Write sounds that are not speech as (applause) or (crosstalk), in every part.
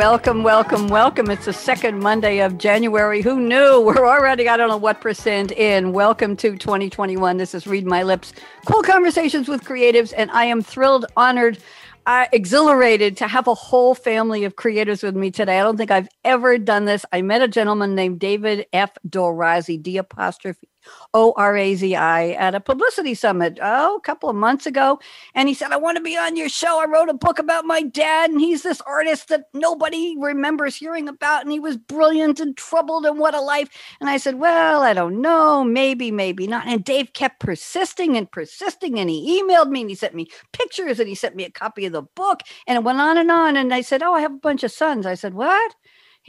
Welcome, welcome, welcome. It's the second Monday of January. Who knew? (laughs) We're already, I don't know what percent in. Welcome to 2021. This is Read My Lips, cool conversations with creatives. And I am thrilled, honored, uh, exhilarated to have a whole family of creators with me today. I don't think I've ever done this. I met a gentleman named David F. Dorazi, D apostrophe O R A Z I, at a publicity summit oh, a couple of months ago. And he said, I want to be on your show. I wrote a book about my dad, and he's this artist that nobody remembers hearing about. And he was brilliant and troubled, and what a life. And I said, Well, I don't know. Maybe, maybe not. And Dave kept persisting and persisting. And he emailed me and he sent me pictures and he sent me a copy of the book. And it went on and on. And I said, Oh, I have a bunch of sons. I said, What?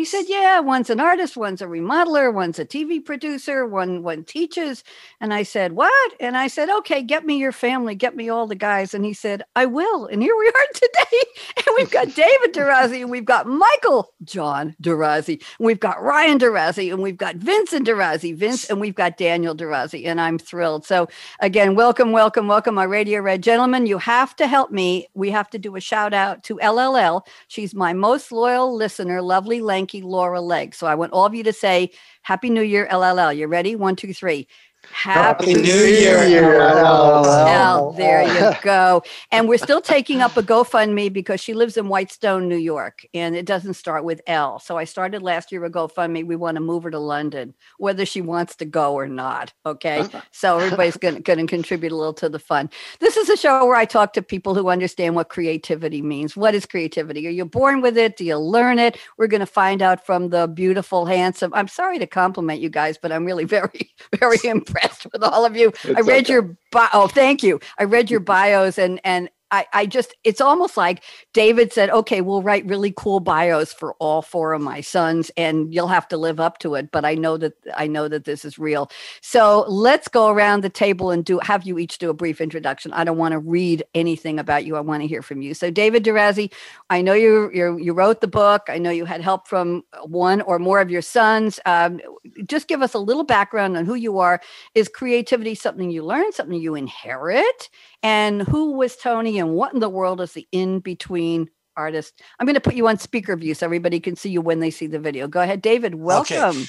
He said, "Yeah, one's an artist, one's a remodeler, one's a TV producer, one one teaches." And I said, "What?" And I said, "Okay, get me your family, get me all the guys." And he said, "I will." And here we (laughs) are today, and we've got (laughs) David Dorazi, and we've got Michael John Dorazi, and we've got Ryan Dorazi, and we've got Vincent Dorazi, Vince, and we've got Daniel Dorazi, and I'm thrilled. So again, welcome, welcome, welcome, my Radio Red gentlemen. You have to help me. We have to do a shout out to LLL. She's my most loyal listener, lovely Lang Laura Legg. So I want all of you to say Happy New Year, LLL. You ready? One, two, three. Happy, Happy New Year. Year. Oh, there you go. And we're still taking up a GoFundMe because she lives in Whitestone, New York, and it doesn't start with L. So I started last year a GoFundMe. We want to move her to London, whether she wants to go or not. Okay. Uh-huh. so everybody's going to contribute a little to the fun. This is a show where I talk to people who understand what creativity means. What is creativity? Are you born with it? Do you learn it? We're going to find out from the beautiful, handsome. I'm sorry to compliment you guys, but I'm really (laughs) very, very impressed impressed with all of you. It's I read okay. your bio. Oh, thank you. I read your (laughs) bios and and I, I just it's almost like David said, okay, we'll write really cool bios for all four of my sons, and you'll have to live up to it. But I know that I know that this is real. So let's go around the table and do have you each do a brief introduction. I don't want to read anything about you. I want to hear from you. So David Dorazi, I know you you you wrote the book. I know you had help from one or more of your sons. Um, just give us a little background on who you are. Is creativity something you learn, something you inherit? And who was Tony and what in the world is the in between artist? I'm going to put you on speaker view so everybody can see you when they see the video. Go ahead, David. Welcome. Okay.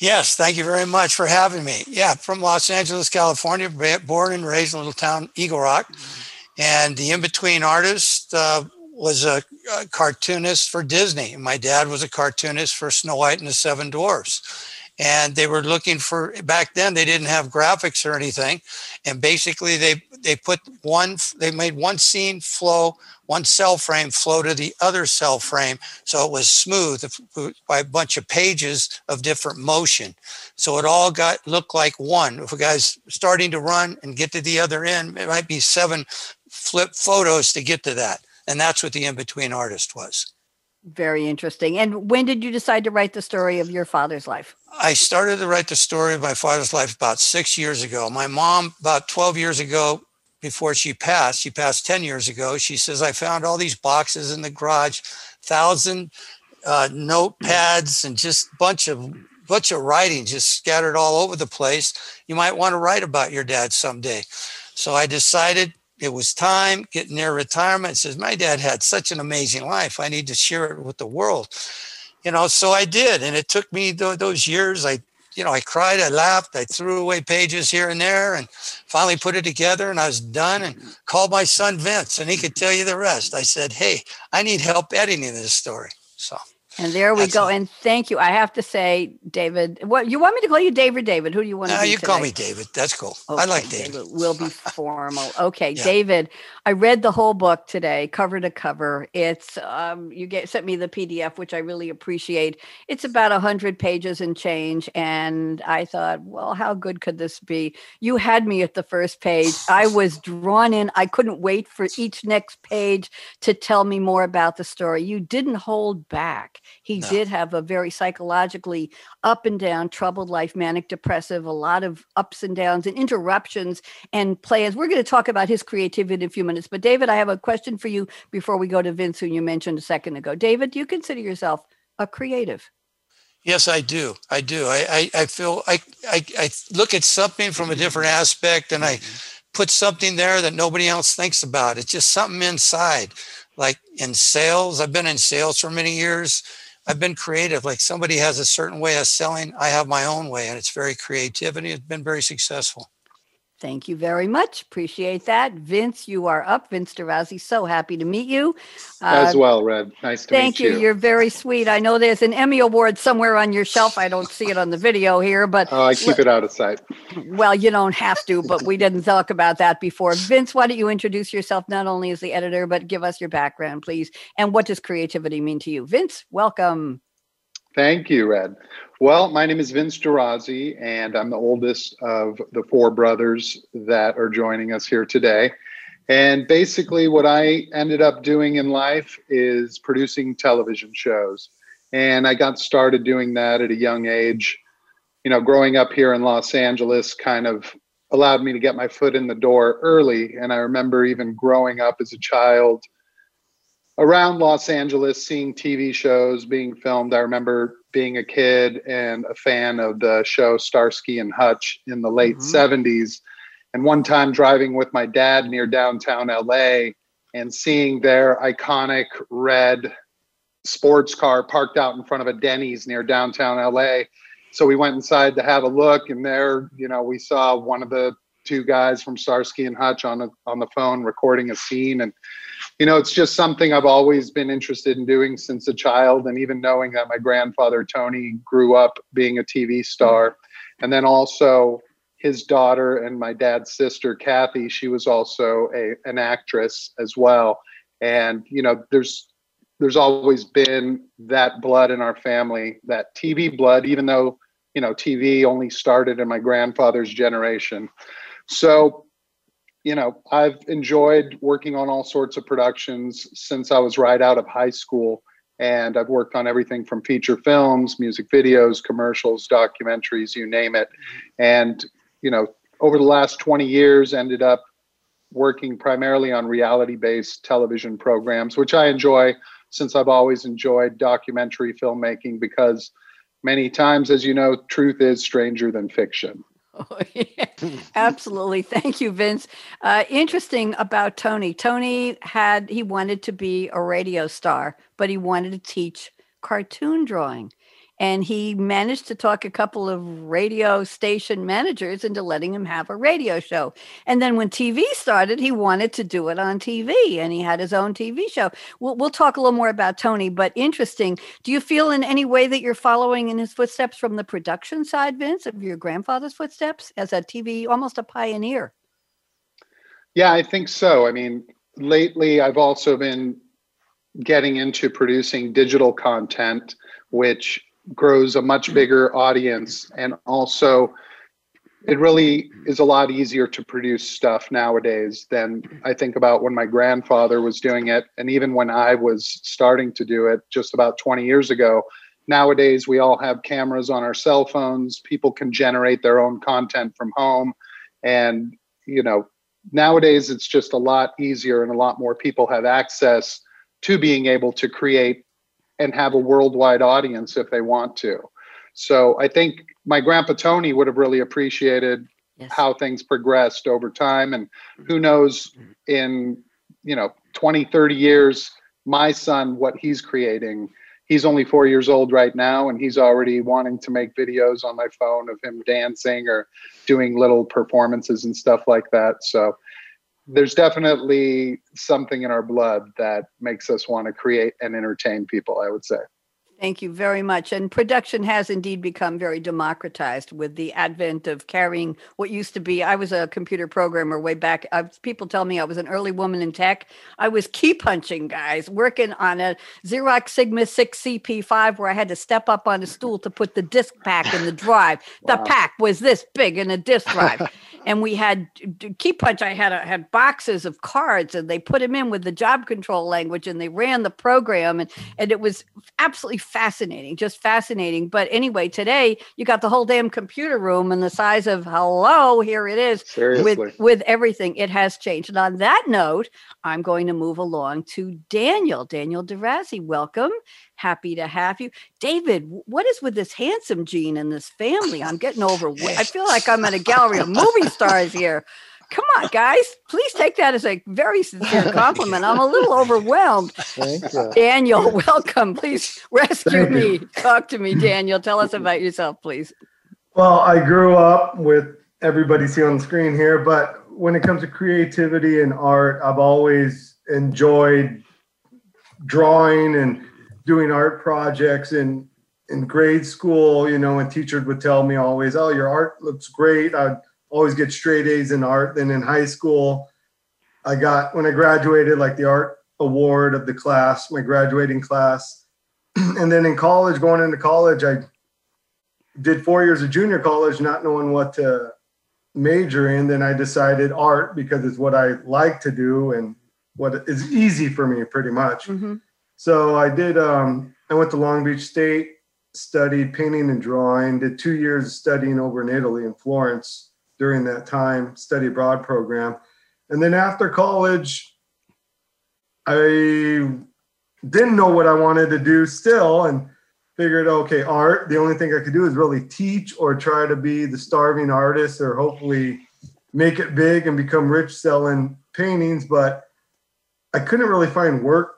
Yes, thank you very much for having me. Yeah, from Los Angeles, California, born and raised in a little town, Eagle Rock. And the in between artist uh, was a, a cartoonist for Disney. My dad was a cartoonist for Snow White and the Seven Dwarfs and they were looking for back then they didn't have graphics or anything. And basically they they put one they made one scene flow one cell frame flow to the other cell frame so it was smooth by a bunch of pages of different motion. So it all got looked like one. If a guy's starting to run and get to the other end it might be seven flip photos to get to that. And that's what the in-between artist was very interesting. And when did you decide to write the story of your father's life? I started to write the story of my father's life about six years ago. My mom, about 12 years ago, before she passed, she passed 10 years ago, she says, I found all these boxes in the garage, thousand uh, notepads and just bunch of bunch of writing just scattered all over the place. You might want to write about your dad someday. So I decided it was time getting near retirement. Says my dad had such an amazing life. I need to share it with the world. You know, so I did, and it took me th- those years. I, you know, I cried, I laughed, I threw away pages here and there, and finally put it together, and I was done. And called my son Vince, and he could tell you the rest. I said, "Hey, I need help editing this story." So And there we That's go. And thank you. I have to say, David, what you want me to call you David David? Who do you want to No, you call me David. That's cool. I Okay, like David. Will be (laughs) formal. Okay, Yeah. David. I read the whole book today, cover to cover. It's um, you get sent me the PDF, which I really appreciate. It's about a hundred pages and change, and I thought, well, how good could this be? You had me at the first page. I was drawn in. I couldn't wait for each next page to tell me more about the story. You didn't hold back. He No. did have a very psychologically up and down, troubled life, manic depressive, a lot of ups and downs and interruptions and plans. We're going to talk about his creativity in a few minutes. But David, I have a question for you before we go to Vince, who you mentioned a second ago. David, do you consider yourself a creative? Yes, I do. I do. I, I, I feel I, I, I look at something from a different aspect and I mm-hmm. put something there that nobody else thinks about. It's just something inside. Like in sales, I've been in sales for many years. I've been creative. Like somebody has a certain way of selling. I have my own way and it's very creativity. It's been very successful. Thank you very much. Appreciate that. Vince, you are up. Vince DeRozzi, so happy to meet you. As Uh, well, Red. Nice to Thank meet you. Thank you. You're very sweet. I know there's an Emmy Award somewhere on your shelf. I don't see it on the video here, but Oh, I keep it out of sight. well, you don't have to, but we didn't talk about that before. Vince, why don't you introduce yourself not only as the editor, but give us your background, please? And what does creativity mean to you? Vince, welcome. Thank you, Red. Well, my name is Vince Gerazzi, and I'm the oldest of the four brothers that are joining us here today. And basically, what I ended up doing in life is producing television shows. And I got started doing that at a young age. You know, growing up here in Los Angeles kind of allowed me to get my foot in the door early. And I remember even growing up as a child around Los Angeles, seeing TV shows being filmed. I remember being a kid and a fan of the show Starsky and Hutch in the late Mhm. 70s. And one time driving with my dad near downtown LA and seeing their iconic red sports car parked out in front of a Denny's near downtown LA. So we went inside to have a look, and there, you know, we saw one of the two guys from Starsky and Hutch on the on the phone recording a scene, and you know, it's just something I've always been interested in doing since a child, and even knowing that my grandfather Tony grew up being a TV star, and then also his daughter and my dad's sister Kathy, she was also a an actress as well, and you know, there's there's always been that blood in our family, that TV blood, even though, you know, TV only started in my grandfather's generation. So, you know, I've enjoyed working on all sorts of productions since I was right out of high school. And I've worked on everything from feature films, music videos, commercials, documentaries, you name it. And, you know, over the last 20 years, ended up working primarily on reality based television programs, which I enjoy since I've always enjoyed documentary filmmaking because many times, as you know, truth is stranger than fiction. Oh, (laughs) yeah. Absolutely. Thank you, Vince. Uh, interesting about Tony. Tony had, he wanted to be a radio star, but he wanted to teach cartoon drawing. And he managed to talk a couple of radio station managers into letting him have a radio show. And then when TV started, he wanted to do it on TV and he had his own TV show. We'll, we'll talk a little more about Tony, but interesting. Do you feel in any way that you're following in his footsteps from the production side, Vince, of your grandfather's footsteps as a TV, almost a pioneer? Yeah, I think so. I mean, lately I've also been getting into producing digital content, which grows a much bigger audience. And also, it really is a lot easier to produce stuff nowadays than I think about when my grandfather was doing it. And even when I was starting to do it just about 20 years ago. Nowadays, we all have cameras on our cell phones. People can generate their own content from home. And, you know, nowadays it's just a lot easier and a lot more people have access to being able to create and have a worldwide audience if they want to. So I think my grandpa Tony would have really appreciated Yes. how things progressed over time. And who mm-hmm. knows mm-hmm. in you know 20 30 years my son what he's creating. He's only 4 years old right now and he's already wanting to make videos on my phone of him dancing or doing little performances and stuff like that. So there's definitely something in our blood that makes us want to create and entertain people i would say Thank you very much. And production has indeed become very democratized with the advent of carrying what used to be. I was a computer programmer way back. Uh, people tell me I was an early woman in tech. I was key punching, guys, working on a Xerox Sigma 6 CP5 where I had to step up on a stool to put the disk pack in the drive. (laughs) wow. The pack was this big in a disk (laughs) drive. and we had key punch. I had a, had boxes of cards, and they put them in with the job control language, and they ran the program, and and it was absolutely fascinating, just fascinating. But anyway, today you got the whole damn computer room and the size of hello, here it is Seriously. with with everything. It has changed. And on that note, I'm going to move along to Daniel. Daniel DeRazzi, welcome. Happy to have you. David, what is with this handsome gene in this family? I'm getting over I feel like I'm at a gallery of movie stars here. Come on, guys. Please take that as a very sincere (laughs) compliment. I'm a little overwhelmed. Daniel, (laughs) welcome. Please rescue Thank me. You. Talk to me, Daniel. Tell us about yourself, please. Well, I grew up with everybody see on the screen here, but when it comes to creativity and art, I've always enjoyed drawing and doing art projects and in grade school, you know, and teachers would tell me always, "Oh, your art looks great." I'd always get straight A's in art. Then in high school, I got when I graduated, like the art award of the class, my graduating class, (clears throat) and then in college, going into college, I did four years of junior college, not knowing what to major in. Then I decided art because it's what I like to do and what is easy for me, pretty much. Mm-hmm. So I did. Um, I went to Long Beach State studied painting and drawing, did two years studying over in Italy in Florence during that time, study abroad program. And then after college, I didn't know what I wanted to do still and figured, okay, art, the only thing I could do is really teach or try to be the starving artist or hopefully make it big and become rich selling paintings. But I couldn't really find work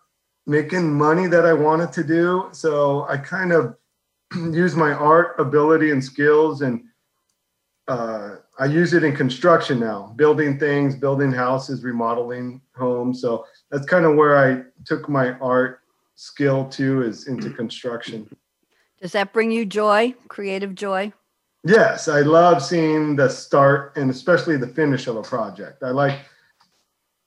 making money that I wanted to do. So I kind of (clears throat) use my art ability and skills and uh, I use it in construction now, building things, building houses, remodeling homes. So that's kind of where I took my art skill to is into construction. Does that bring you joy, creative joy? Yes, I love seeing the start and especially the finish of a project. I like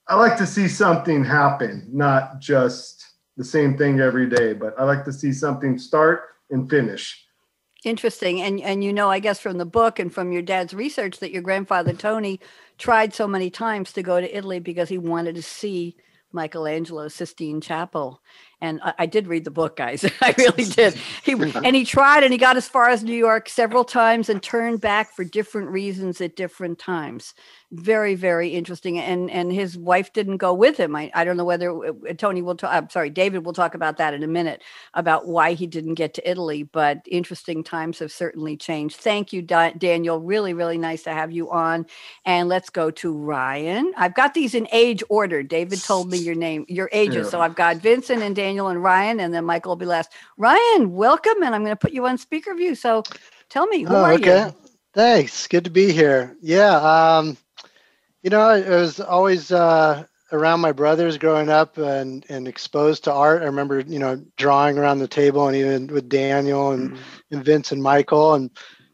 I like to see something happen, not just the same thing every day, but I like to see something start and finish. Interesting. And and you know, I guess from the book and from your dad's research that your grandfather Tony tried so many times to go to Italy because he wanted to see Michelangelo's Sistine Chapel and I, I, did read the book, guys. (laughs) I really did. He and he tried, and he got as far as New York several times, and turned back for different reasons at different times. Very, very interesting. And and his wife didn't go with him. I, I don't know whether uh, Tony will talk. I'm sorry, David will talk about that in a minute about why he didn't get to Italy. But interesting times have certainly changed. Thank you, Daniel. Really, really nice to have you on. And let's go to Ryan. I've got these in age order. David told me your name, your ages. Yeah. So I've got Vincent and Daniel Daniel and Ryan, and then Michael will be last. Ryan, welcome, and I'm going to put you on speaker view. So tell me, who oh, are okay. you? Thanks. Good to be here. Yeah. Um, you know, I was always uh, around my brothers growing up and, and exposed to art. I remember, you know, drawing around the table and even with Daniel and, mm-hmm. and Vince and Michael and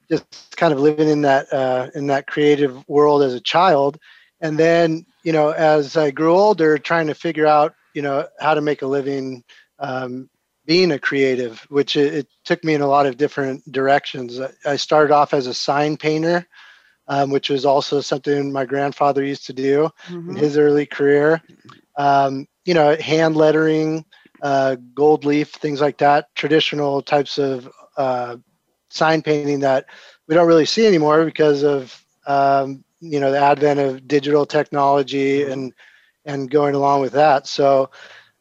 just kind of living in that uh, in that creative world as a child. And then, you know, as I grew older, trying to figure out you know how to make a living um, being a creative which it, it, took me in a lot of different directions i started off as a sign painter um, which was also something my grandfather used to do mm-hmm. in his early career um, you know hand lettering uh, gold leaf things like that traditional types of uh, sign painting that we don't really see anymore because of um, you know the advent of digital technology mm-hmm. and and going along with that. So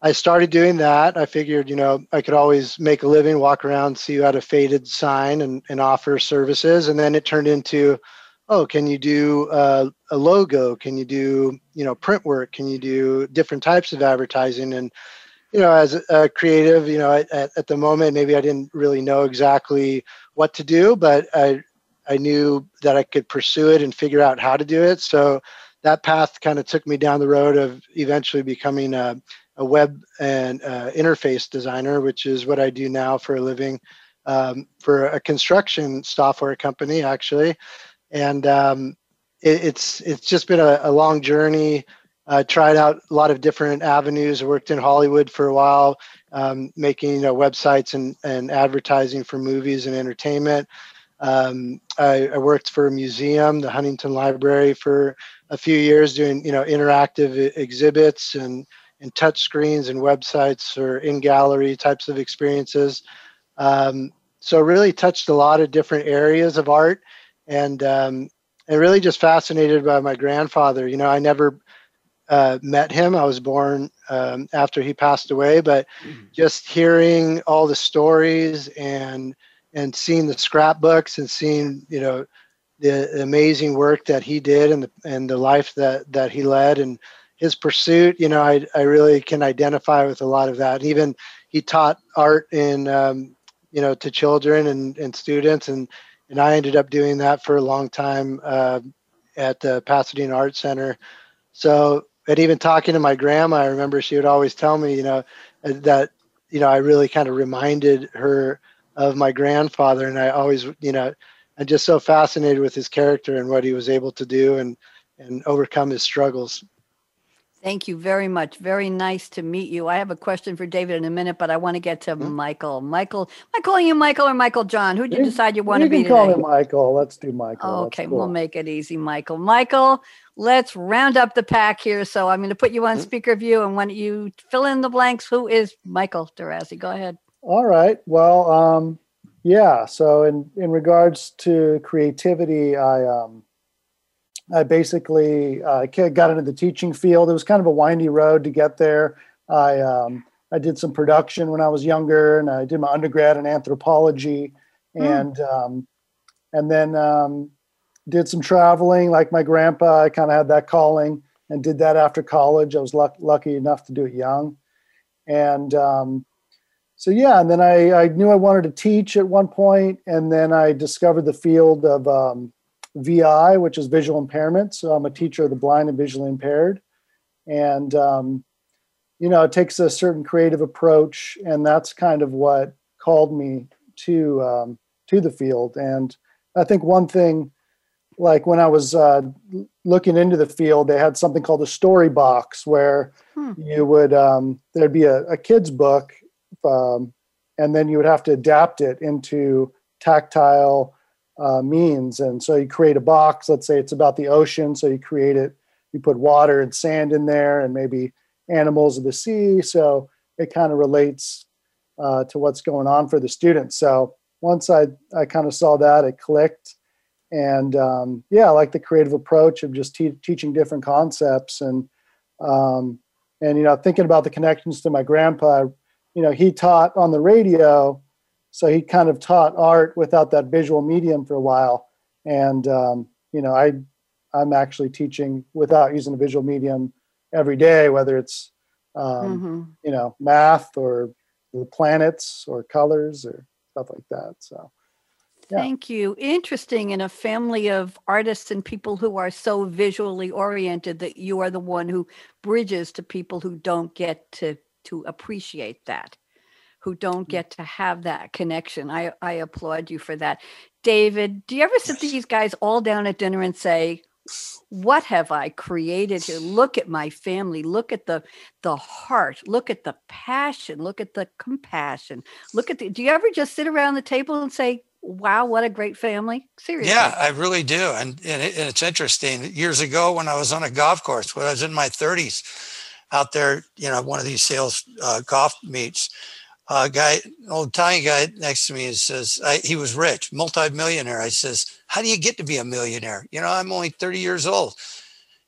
I started doing that. I figured, you know, I could always make a living, walk around, see who had a faded sign and, and offer services. And then it turned into, oh, can you do uh, a logo? Can you do, you know, print work? Can you do different types of advertising? And, you know, as a creative, you know, at, at the moment, maybe I didn't really know exactly what to do, but I, I knew that I could pursue it and figure out how to do it. So that path kind of took me down the road of eventually becoming a, a web and uh, interface designer, which is what I do now for a living um, for a construction software company, actually. And um, it, it's it's just been a, a long journey. I tried out a lot of different avenues. I worked in Hollywood for a while, um, making you know, websites and, and advertising for movies and entertainment. Um, I, I, worked for a museum, the Huntington Library, for a few years, doing you know interactive exhibits and and touch screens and websites or in gallery types of experiences. Um, so really touched a lot of different areas of art, and um, and really just fascinated by my grandfather. You know, I never uh, met him. I was born um, after he passed away, but mm-hmm. just hearing all the stories and and seeing the scrapbooks and seeing you know the amazing work that he did and the and the life that that he led and his pursuit you know i i really can identify with a lot of that. Even he taught art in um, you know to children and and students and and i ended up doing that for a long time uh, at the pasadena art center. So and even talking to my grandma i remember she would always tell me you know that you know i really kind of reminded her of my grandfather, and I always, you know, I'm just so fascinated with his character and what he was able to do and and overcome his struggles. Thank you very much. Very nice to meet you. I have a question for David in a minute, but I want to get to mm-hmm. Michael. Michael, am I calling you Michael or Michael John? Who did you, decide you want you to be? You can call me Michael. Let's do Michael. Okay, cool. we'll make it easy, Michael. Michael, let's round up the pack here. So I'm going to put you on mm-hmm. speaker view, and when you fill in the blanks, who is Michael Durazi? Go ahead. All right. Well, um, yeah. So in in regards to creativity, I um, I basically uh, got into the teaching field. It was kind of a windy road to get there. I um, I did some production when I was younger, and I did my undergrad in anthropology, mm. and um, and then um, did some traveling. Like my grandpa, I kind of had that calling, and did that after college. I was luck- lucky enough to do it young, and um, so yeah, and then I, I knew I wanted to teach at one point, and then I discovered the field of um, VI, which is visual impairment. So I'm a teacher of the blind and visually impaired, and um, you know it takes a certain creative approach, and that's kind of what called me to um, to the field. And I think one thing, like when I was uh, looking into the field, they had something called a story box where hmm. you would um, there'd be a, a kid's book um, and then you would have to adapt it into tactile uh, means. And so you create a box. Let's say it's about the ocean, so you create it. You put water and sand in there, and maybe animals of the sea. So it kind of relates uh, to what's going on for the students. So once I I kind of saw that, it clicked. And um, yeah, I like the creative approach of just te- teaching different concepts and um, and you know thinking about the connections to my grandpa you know, he taught on the radio, so he kind of taught art without that visual medium for a while. And um, you know, I I'm actually teaching without using a visual medium every day, whether it's um, mm-hmm. you know math or the planets or colors or stuff like that. So. Yeah. Thank you. Interesting in a family of artists and people who are so visually oriented that you are the one who bridges to people who don't get to to appreciate that who don't mm. get to have that connection. I, I applaud you for that. David, do you ever sit these guys all down at dinner and say, what have I created here? Look at my family. Look at the the heart. Look at the passion. Look at the compassion. Look at the do you ever just sit around the table and say, Wow, what a great family. Seriously. Yeah, I really do. And, and, it, and it's interesting. Years ago when I was on a golf course, when I was in my 30s, out there, you know, one of these sales uh, golf meets. A uh, guy, old Italian guy next to me he says, I, he was rich, multi-millionaire. I says, how do you get to be a millionaire? You know, I'm only 30 years old.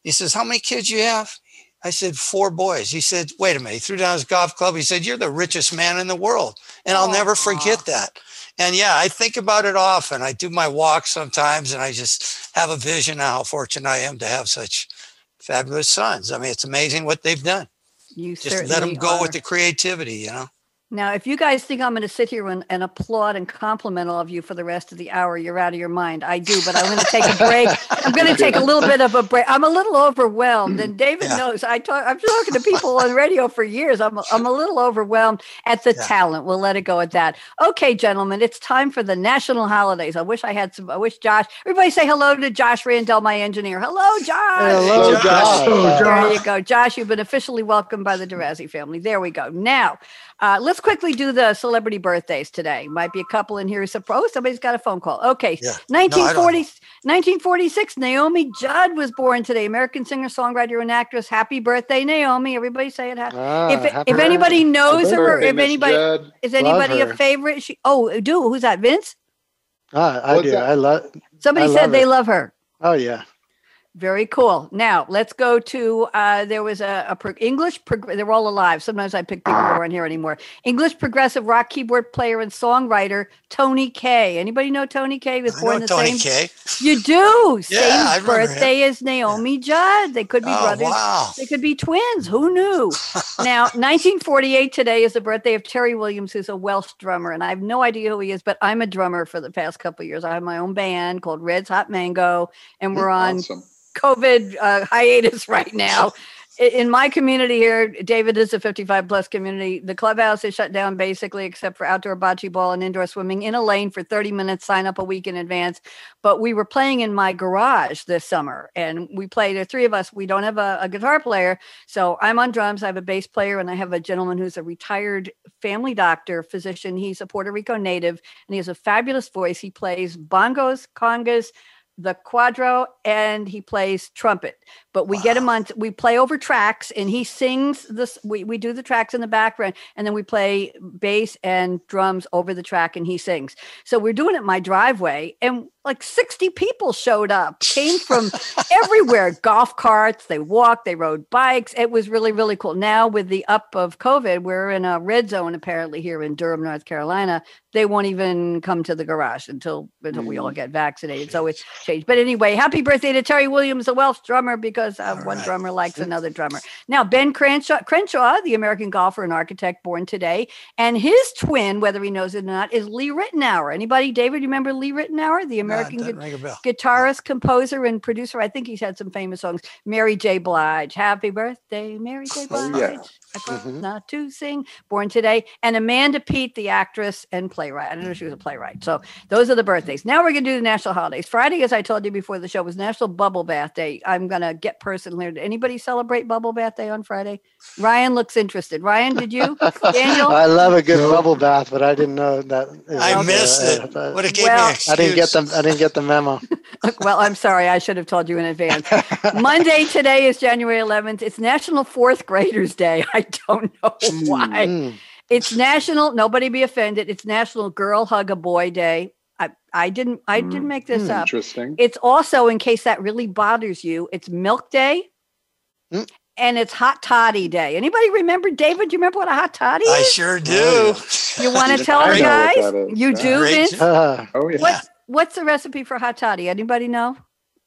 He says, how many kids you have? I said, four boys. He said, wait a minute. He threw down his golf club. He said, you're the richest man in the world. And I'll never forget that. And yeah, I think about it often. I do my walks sometimes and I just have a vision of how fortunate I am to have such fabulous sons. I mean, it's amazing what they've done. You just let them go are. with the creativity, you know. Now, if you guys think I'm going to sit here and, and, applaud and compliment all of you for the rest of the hour, you're out of your mind. I do, but I'm going to take a break. (laughs) I'm going to take a little bit of a break. I'm a little overwhelmed, and David yeah. knows. I talk. I'm talking to people on radio for years. I'm I'm a little overwhelmed at the yeah. talent. We'll let it go at that. Okay, gentlemen, it's time for the national holidays. I wish I had some. I wish Josh. Everybody say hello to Josh Randell, my engineer. Hello, Josh. Hello, Josh. Hello, Josh. There you go, Josh. You've been officially welcomed by the DeRazzi family. There we go. Now. Uh, let's quickly do the celebrity birthdays today. Might be a couple in here. So, oh, somebody's got a phone call. Okay. Yeah. 1940, no, 1946, Naomi Judd was born today. American singer, songwriter, and actress. Happy birthday, Naomi. Everybody say it. Ah, if if anybody knows her, or if anybody Judd. is anybody a favorite, she, oh, do. Who's that, Vince? Ah, I What's do. That? I love. Somebody I said love they love her. Oh, yeah. Very cool. Now let's go to. Uh, there was a, a pro- English. Prog- they're all alive. Sometimes I pick people who aren't here anymore. English progressive rock keyboard player and songwriter Tony Kaye. Anybody know Tony Kaye? Was I born the Tony same. Kaye. You do. (laughs) yeah, same birthday as Naomi Judd. They could be oh, brothers. Wow. They could be twins. Who knew? (laughs) now, 1948 today is the birthday of Terry Williams, who's a Welsh drummer, and I have no idea who he is. But I'm a drummer for the past couple years. I have my own band called Red's Hot Mango, and we're on. Awesome COVID uh, hiatus right now. In my community here, David is a 55 plus community. The clubhouse is shut down basically, except for outdoor bocce ball and indoor swimming in a lane for 30 minutes, sign up a week in advance. But we were playing in my garage this summer and we played, the three of us. We don't have a, a guitar player. So I'm on drums, I have a bass player, and I have a gentleman who's a retired family doctor, physician. He's a Puerto Rico native and he has a fabulous voice. He plays bongos, congas, the cuatro and he plays trumpet but we wow. get him on we play over tracks and he sings this we, we do the tracks in the background and then we play bass and drums over the track and he sings so we're doing it my driveway and like 60 people showed up came from (laughs) everywhere golf carts they walked they rode bikes it was really really cool now with the up of covid we're in a red zone apparently here in durham north carolina they won't even come to the garage until until mm. we all mm. get vaccinated so it's changed but anyway happy birthday to terry williams a welsh drummer because uh, one right. drummer likes another drummer now ben crenshaw crenshaw the american golfer and architect born today and his twin whether he knows it or not is lee ritenour anybody david you remember lee ritenour the American gu- guitarist, composer, and producer. I think he's had some famous songs. Mary J. Blige, Happy Birthday, Mary J. Blige. Oh, yeah. I mm-hmm. not to sing. Born today, and Amanda Peet, the actress and playwright. I don't know if she was a playwright. So those are the birthdays. Now we're gonna do the national holidays. Friday, as I told you before the show, was National Bubble Bath Day. I'm gonna get personal here. Did anybody celebrate Bubble Bath Day on Friday? Ryan looks interested. Ryan, did you? (laughs) Daniel? I love a good bubble bath, but I didn't know that. I missed it. What it gave well, me I didn't get the I didn't get the memo. (laughs) well, I'm sorry. I should have told you in advance. (laughs) Monday today is January 11th. It's National Fourth Graders Day. I don't know why. Mm. It's National. Nobody be offended. It's National Girl Hug a Boy Day. I, I didn't. I didn't make this mm, up. Interesting. It's also, in case that really bothers you, it's Milk Day. Mm and it's hot toddy day. Anybody remember David? Do you remember what a hot toddy is? I sure do. You want to (laughs) tell the guys? You do, Vince? Uh, oh yeah. What's, what's the recipe for hot toddy? Anybody know?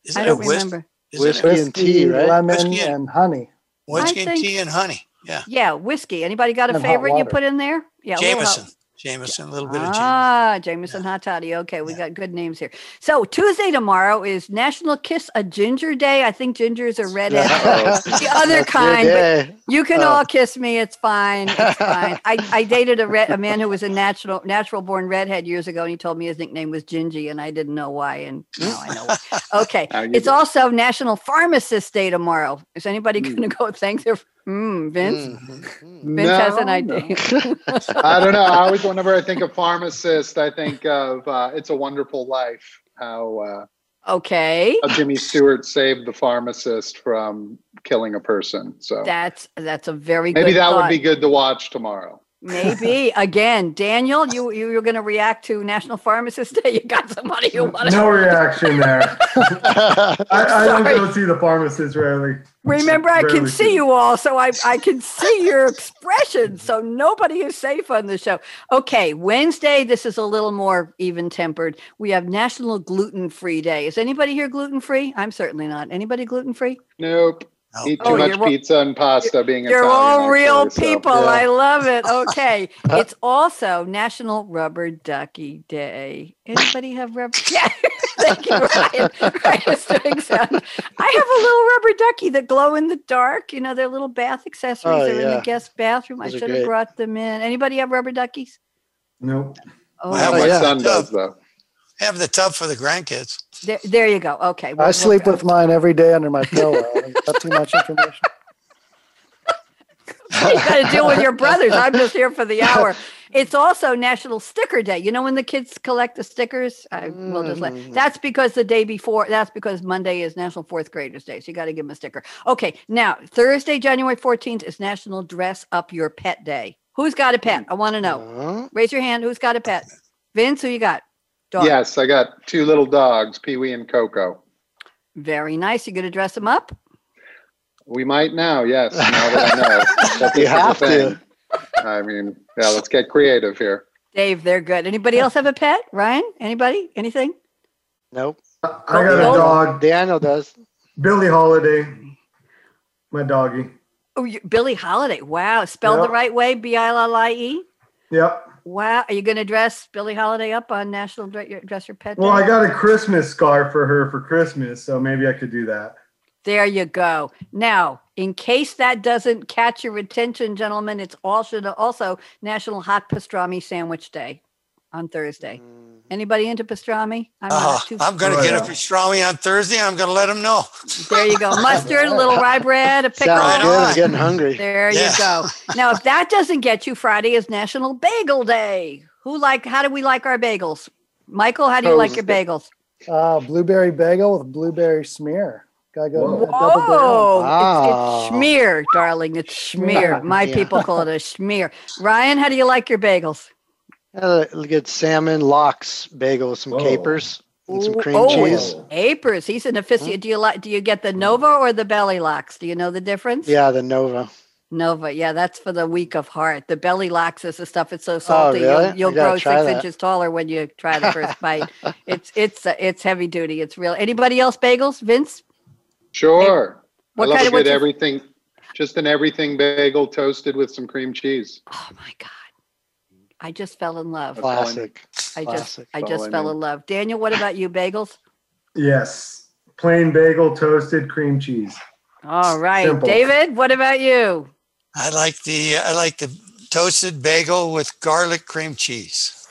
Is I don't remember. Whiskey, whiskey and tea, right? Lemon whiskey and, and honey. Whiskey and tea and honey. Yeah. Yeah, whiskey. Anybody got a and favorite you put in there? Yeah, Jameson. Jameson, a little bit of Jameson. Ah, Jameson yeah. hot toddy. Okay, we yeah. got good names here. So Tuesday tomorrow is National Kiss a Ginger Day. I think gingers are redhead, (laughs) the other kind. But you can oh. all kiss me. It's fine. It's fine. I, I (laughs) dated a red, a man who was a natural natural born redhead years ago, and he told me his nickname was Gingy, and I didn't know why, and now I know why. (laughs) Okay, it's also National Pharmacist Day tomorrow. Is anybody mm. going to go thank their Mm, Vince. Mm-hmm. Vince no, has an idea. No. (laughs) I don't know. I always, (laughs) whenever I think of pharmacist, I think of uh, "It's a Wonderful Life." How uh, okay? How Jimmy Stewart saved the pharmacist from killing a person. So that's that's a very maybe that thought. would be good to watch tomorrow. Maybe (laughs) again, Daniel, you you you're going to react to National Pharmacist Day. (laughs) You got somebody who wants no reaction there. (laughs) I, I, don't go see the pharmacist rarely. Remember, I can see you all, so I I can see your expression. So nobody is safe on the show. Okay, Wednesday. This is a little more even tempered. We have National Gluten Free Day. Is anybody here gluten free? I'm certainly not. Anybody gluten free? Nope. No. Eat too Oh, much pizza and pasta being You're Italian, all I'm real sure, so, people. yeah. I love it. Okay. (laughs) it's also National Rubber Ducky Day. Anybody have rubber? (laughs) Yeah. Thank you, Ryan. Ryan's doing sound. I have a little rubber ducky that glow in the dark. You know, they're little bath accessories. Oh, They're in the guest bathroom. I Those are should have brought them in. Anybody have rubber duckies? Nope. Oh, I have My Oh, yeah. son does though. Have the tub for the grandkids. there, there you go. Okay. I we'll- we'll sleep with mine every day under my (laughs) pillow. Is that too much information? you got to deal with your brothers. I'm just here for the (laughs) hour. It's also National Sticker Day. You know when the kids collect the stickers? I will just let. Mhm. That's because the day before. That's because Monday is National Fourth Graders Day. So you got to give them a sticker. Okay, now Thursday, January 14th is National Dress Up Your Pet Day. Who's got a pet? I want to know. Raise your hand. Who's got a pet? Vince, who you got? Dog. Yes, I got two little dogs, Pee Wee and Coco. Very nice. You going to dress them up? We might now, yes. Now that I know, (laughs) that You this is a have to. I mean, yeah, let's get creative here. Dave, they're good. Anybody else have a pet? Ryan? Anybody? Anything? nope. I I got a Go- dog, Daniel does. Billie Holiday, my doggy. Oh, you, Billie Holiday. Wow. Spelled the right way. B I L I E. Yep. Wow. Are you going to dress Billie Holiday up on National Dress Your Pet Day? Well, I got a Christmas scarf for her for Christmas, so maybe I could do that. there you go. Now, in case that doesn't catch your attention, gentlemen, it's also, also National Hot Pastrami Sandwich Day on Thursday. Mm, Anybody into pastrami? I'm not too. I'm going to get yeah. a pastrami on Thursday. I'm going to let them know. There you go. Mustard, a little rye bread, a (laughs) pickle. Sounds good. I'm getting hungry. There Yeah. you go. (laughs) Now, if that doesn't get you, Friday is National Bagel Day. Who like? How do we like our bagels? Michael, how do you like your bagels? Uh, blueberry bagel with blueberry smear. Gotta go Whoa. double down. Oh, it's, Wow. it's schmear, darling. It's schmear. Schmear. My Yeah. people call it a schmear. Ryan, how do you like your bagels? Uh, good salmon lox bagel with some Whoa. capers and some Ooh, cream oh, cheese. Apers. He's an aficionado. Do you like? Do you get the Nova or the Belly Lox? Do you know the difference? Yeah, the Nova. Nova. Yeah, that's for the weak of heart. The Belly Lox is the stuff. It's so salty. Oh, really? You'll, you'll I grow six that. inches taller when you try the first (laughs) bite. It's it's uh, it's heavy duty. It's real. Anybody else bagels? Vince? Sure. What I love kind a of- what's good your- everything, just an everything bagel toasted with some cream cheese. Oh my god! I just fell in love. all I. Classic. I just Classic. I just fell in love. Daniel, what about you? Bagels? Yes. Plain bagel, toasted cream cheese. All right, Simple. David. What about you? I like the I like the toasted bagel with garlic cream cheese.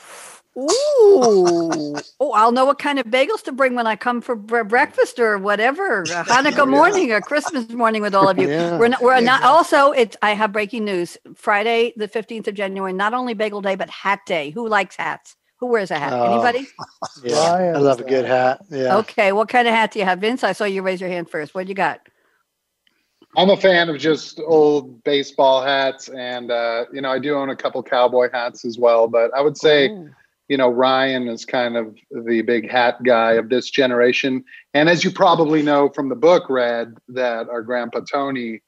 Ooh. (laughs) oh, I'll know what kind of bagels to bring when I come for bre- breakfast or whatever, a (laughs) Hanukkah morning or Christmas morning with all of you. Yeah. We're not, we're Yeah, not exactly. also it's I have breaking news. Friday, the 15th of January, not only bagel day, but hat day. Who likes hats? Who wears a hat? Oh. Anybody? Yeah, Ryan I love a good hat. Yeah. Okay, what kind of hat do you have? Vince, I saw you raise your hand first. What do you got? I'm a fan of just old baseball hats, and uh, you know I do own a couple cowboy hats as well. But I would say, Ooh. You know, Ryan is kind of the big hat guy of this generation. And as you probably know from the book, read that our grandpa Tony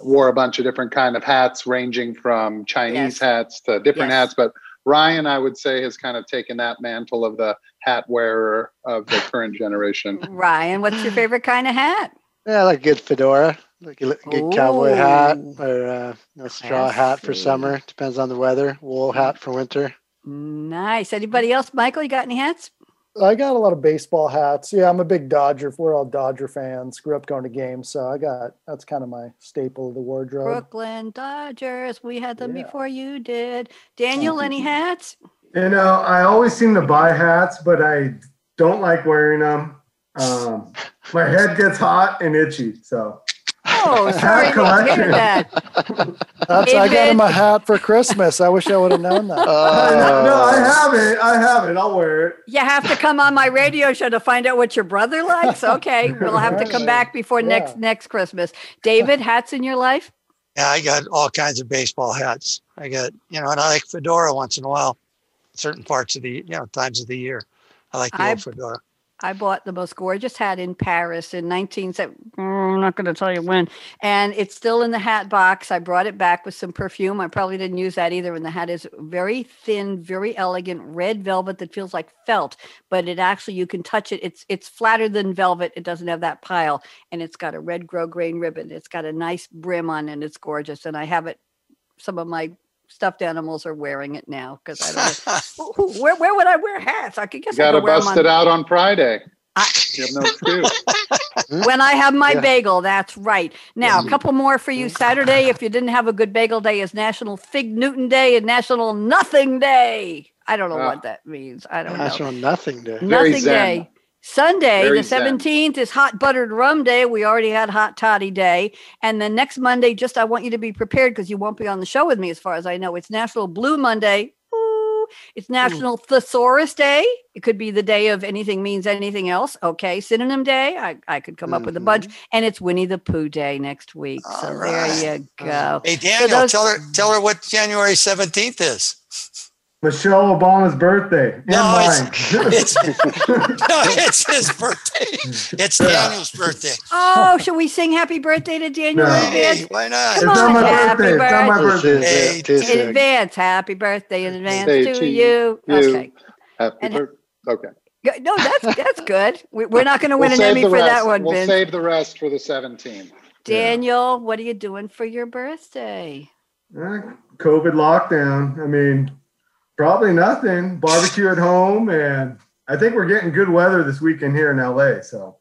wore a bunch of different kind of hats, ranging from Chinese Yes. hats to different Yes. hats. But Ryan, I would say, has kind of taken that mantle of the hat wearer of the current generation. (laughs) Ryan, what's your favorite kind of hat? Yeah, I like a good fedora, like a li- good cowboy hat, or uh, a straw hat for summer. Depends on the weather. Wool hat for winter. Nice. Anybody else? Michael, you got any hats? I got a lot of baseball hats. Yeah, I'm a big Dodger. We're all Dodger fans. Grew up going to games, so I got that's kind of my staple of the wardrobe. Brooklyn Dodgers. We had them Yeah. before you did. Daniel, any hats? You know, I always seem to buy hats, but I don't like wearing them. Um, my head gets hot and itchy, so Oh, (laughs) sorry to hear collection. that. That's I got him a hat for Christmas. I wish I would have known that. (laughs) Oh, no, I have it. I have it. I'll wear it. You have to come on my radio show to find out what your brother likes. Okay, (laughs) we'll have to come back before next next Christmas. David, hats in your life? Yeah, I got all kinds of baseball hats. I got, you know, and I like fedora once in a while, certain parts of the, you know, times of the year. I like the I- old fedora. I bought the most gorgeous hat in Paris in 19. Mm, I'm not going to tell you when. And it's still in the hat box. I brought it back with some perfume. I probably didn't use that either. And the hat is very thin, very elegant, red velvet that feels like felt, but it actually you can touch it. It's it's flatter than velvet. It doesn't have that pile, and it's got a red grosgrain ribbon. It's got a nice brim on, and it's gorgeous. And I have it. Some of my stuffed animals are wearing it now because I don't. know. (laughs) where where would I wear hats? I could guess. Got to bust on, it out on Friday. I, you have no excuse. (laughs) when I have my Yeah. bagel, that's right. Now, a couple more for you. Saturday, if you didn't have a good bagel day, is National Fig Newton Day and National Nothing Day. I don't know Ah. what that means. I don't know. National Nothing Day. Very Nothing zen. Day. Sunday, Very the zen. 17th, is Hot Buttered Rum Day. We already had Hot Toddy Day. And then next Monday, just I want you to be prepared because you won't be on the show with me as far as I know. It's National Blue Monday. Ooh. It's National Thesaurus Day. It could be the day of anything means anything else. Okay. Synonym Day. I, I could come up with a bunch. Mm-hmm. And it's Winnie the Pooh Day next week. so All there you go. Hey, Daniel, those- tell her tell her what January 17th is. Michelle Obama's birthday and No, mine. It's, (laughs) (laughs) no, it's his birthday. It's Daniel's birthday. Oh, should we sing happy birthday to Daniel No. Hey, why not? Come not on, my happy birthday. It's not my birthday. This Hey, In advance, happy birthday in advance Birthday to to you. you. Okay. Happy And- birthday. Okay. No, that's that's good. We- We're not going to We'll win an Emmy for rest. that one, We'll Vince. save the rest for the 17th. Daniel, what are you doing for your birthday? Eh, COVID lockdown. I mean, probably nothing. Barbecue at home, and I think we're getting good weather this weekend here in LA. So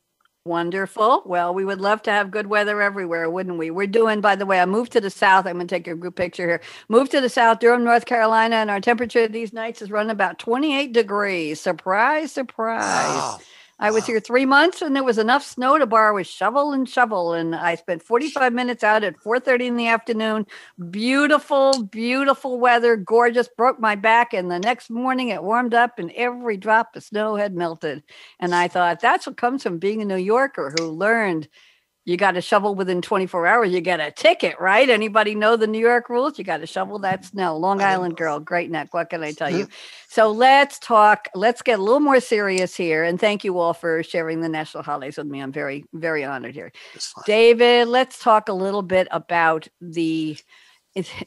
Wonderful. Well, we would love to have good weather everywhere, wouldn't we? We're doing, by the way, I moved to the south. I'm going to take a group picture here. Moved to the south, Durham, North Carolina, and our temperature these nights is running about 28 degrees. Surprise, surprise. Wow. I was here three months and there was enough snow to borrow a shovel and shovel. And I spent 45 minutes out at 4:30 in the afternoon. Beautiful, beautiful weather, gorgeous. Broke my back. And the next morning it warmed up and every drop of snow had melted. And I thought that's what comes from being a New Yorker who learned you got to shovel within 24 hours. You get a ticket, right? Anybody know the New York rules? You got to shovel that snow. Long Island girl, great neck. What can I tell you? (laughs) So let's talk. Let's get a little more serious here. And thank you all for sharing the national holidays with me. I'm very, very honored here. David, let's talk a little bit about the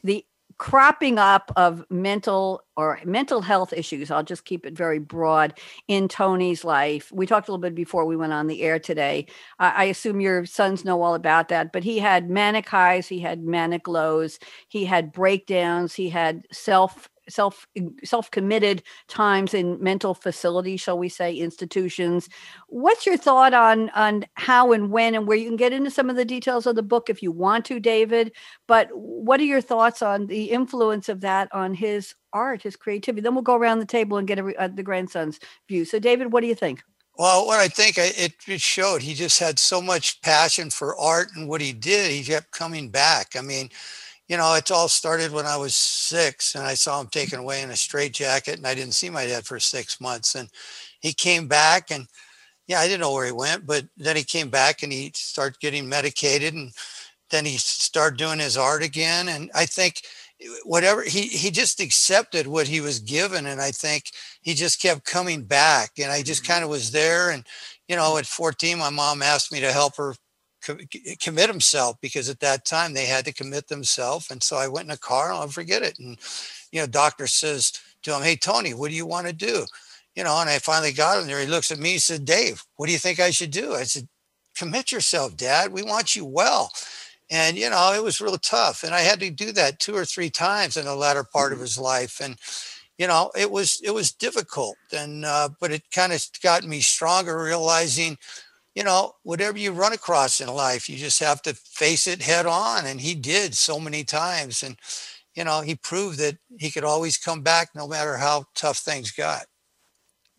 the cropping up of mental or mental health issues. I'll just keep it very broad in Tony's life. We talked a little bit before we went on the air today. I, I assume your sons know all about that, but he had manic highs, he had manic lows, he had breakdowns, he had self self self committed times in mental facilities shall we say institutions what's your thought on on how and when and where you can get into some of the details of the book if you want to david but what are your thoughts on the influence of that on his art his creativity then we'll go around the table and get uh, the grandson's view so david what do you think Well, what I think it, it showed, he just had so much passion for art and what he did. He kept coming back. I mean, you know, it all started when I was six and I saw him taken mm-hmm. away in a straitjacket and I didn't see my dad for six months. And he came back and yeah, I didn't know where he went, but then he came back and he started getting medicated and then he started doing his art again. And I think whatever he, he just accepted what he was given. And I think he just kept coming back and I just mm-hmm. kind of was there. And, you know, mm-hmm. at 14, my mom asked me to help her co- commit himself because at that time they had to commit themselves. And so I went in a car and I'll forget it. And, you know, doctor says to him, Hey, Tony, what do you want to do? You know, and I finally got him there. He looks at me, he said, Dave, what do you think I should do? I said, commit yourself, dad. We want you well. And, you know, it was real tough. And I had to do that two or three times in the latter part of his life. And, you know, it was, it was difficult. And, uh, but it kind of got me stronger, realizing, you know, whatever you run across in life, you just have to face it head on. And he did so many times. And, you know, he proved that he could always come back no matter how tough things got.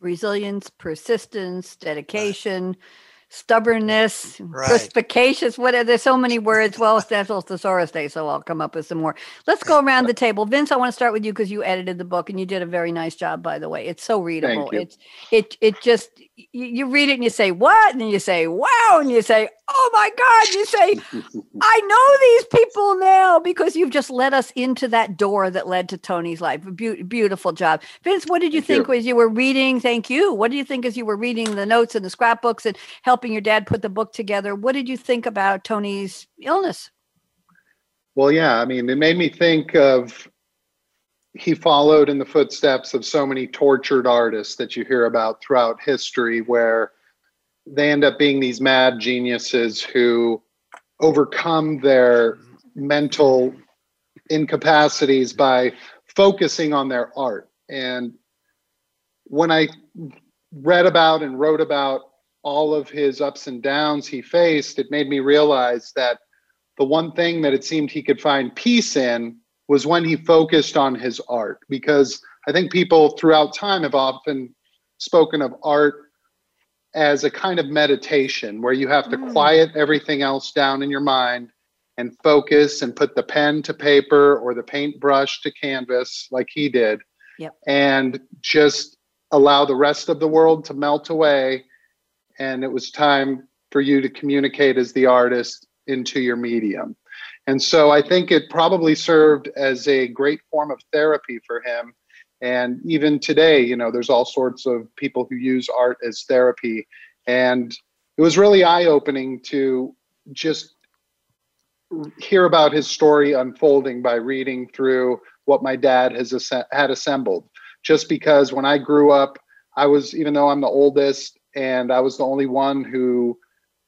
resilience persistence dedication stubbornness Right. perspicacious what are there's so many words well it's national thesaurus day so i'll come up with some more let's go around the table vince i want to start with you because you edited the book and you did a very nice job by the way it's so readable you. it's it it just you, you read it and you say what? And you say wow. And you say oh my god. You say (laughs) i know these people now because you've just led us into that door that led to tony's life. Be- beautiful job. Vince what did you Thank think you. as you were reading? Thank you. What do you think as you were reading the notes and the scrapbooks and helping your dad put the book together? What did you think about tony's illness? Well, yeah, I mean, it made me think of he followed in the footsteps of so many tortured artists that you hear about throughout history, where they end up being these mad geniuses who overcome their mental incapacities by focusing on their art. And when I read about and wrote about all of his ups and downs he faced, it made me realize that the one thing that it seemed he could find peace in was when he focused on his art because i think people throughout time have often spoken of art as a kind of meditation where you have to Mm. quiet everything else down in your mind and focus and put the pen to paper or the paintbrush to canvas like he did Yep. and just allow the rest of the world to melt away and it was time for you to communicate as the artist into your medium. And so I think it probably served as a great form of therapy for him. And even today, you know, there's all sorts of people who use art as therapy. And it was really eye opening to just hear about his story unfolding by reading through what my dad has had assembled. Just because when I grew up, I was, even though I'm the oldest and I was the only one who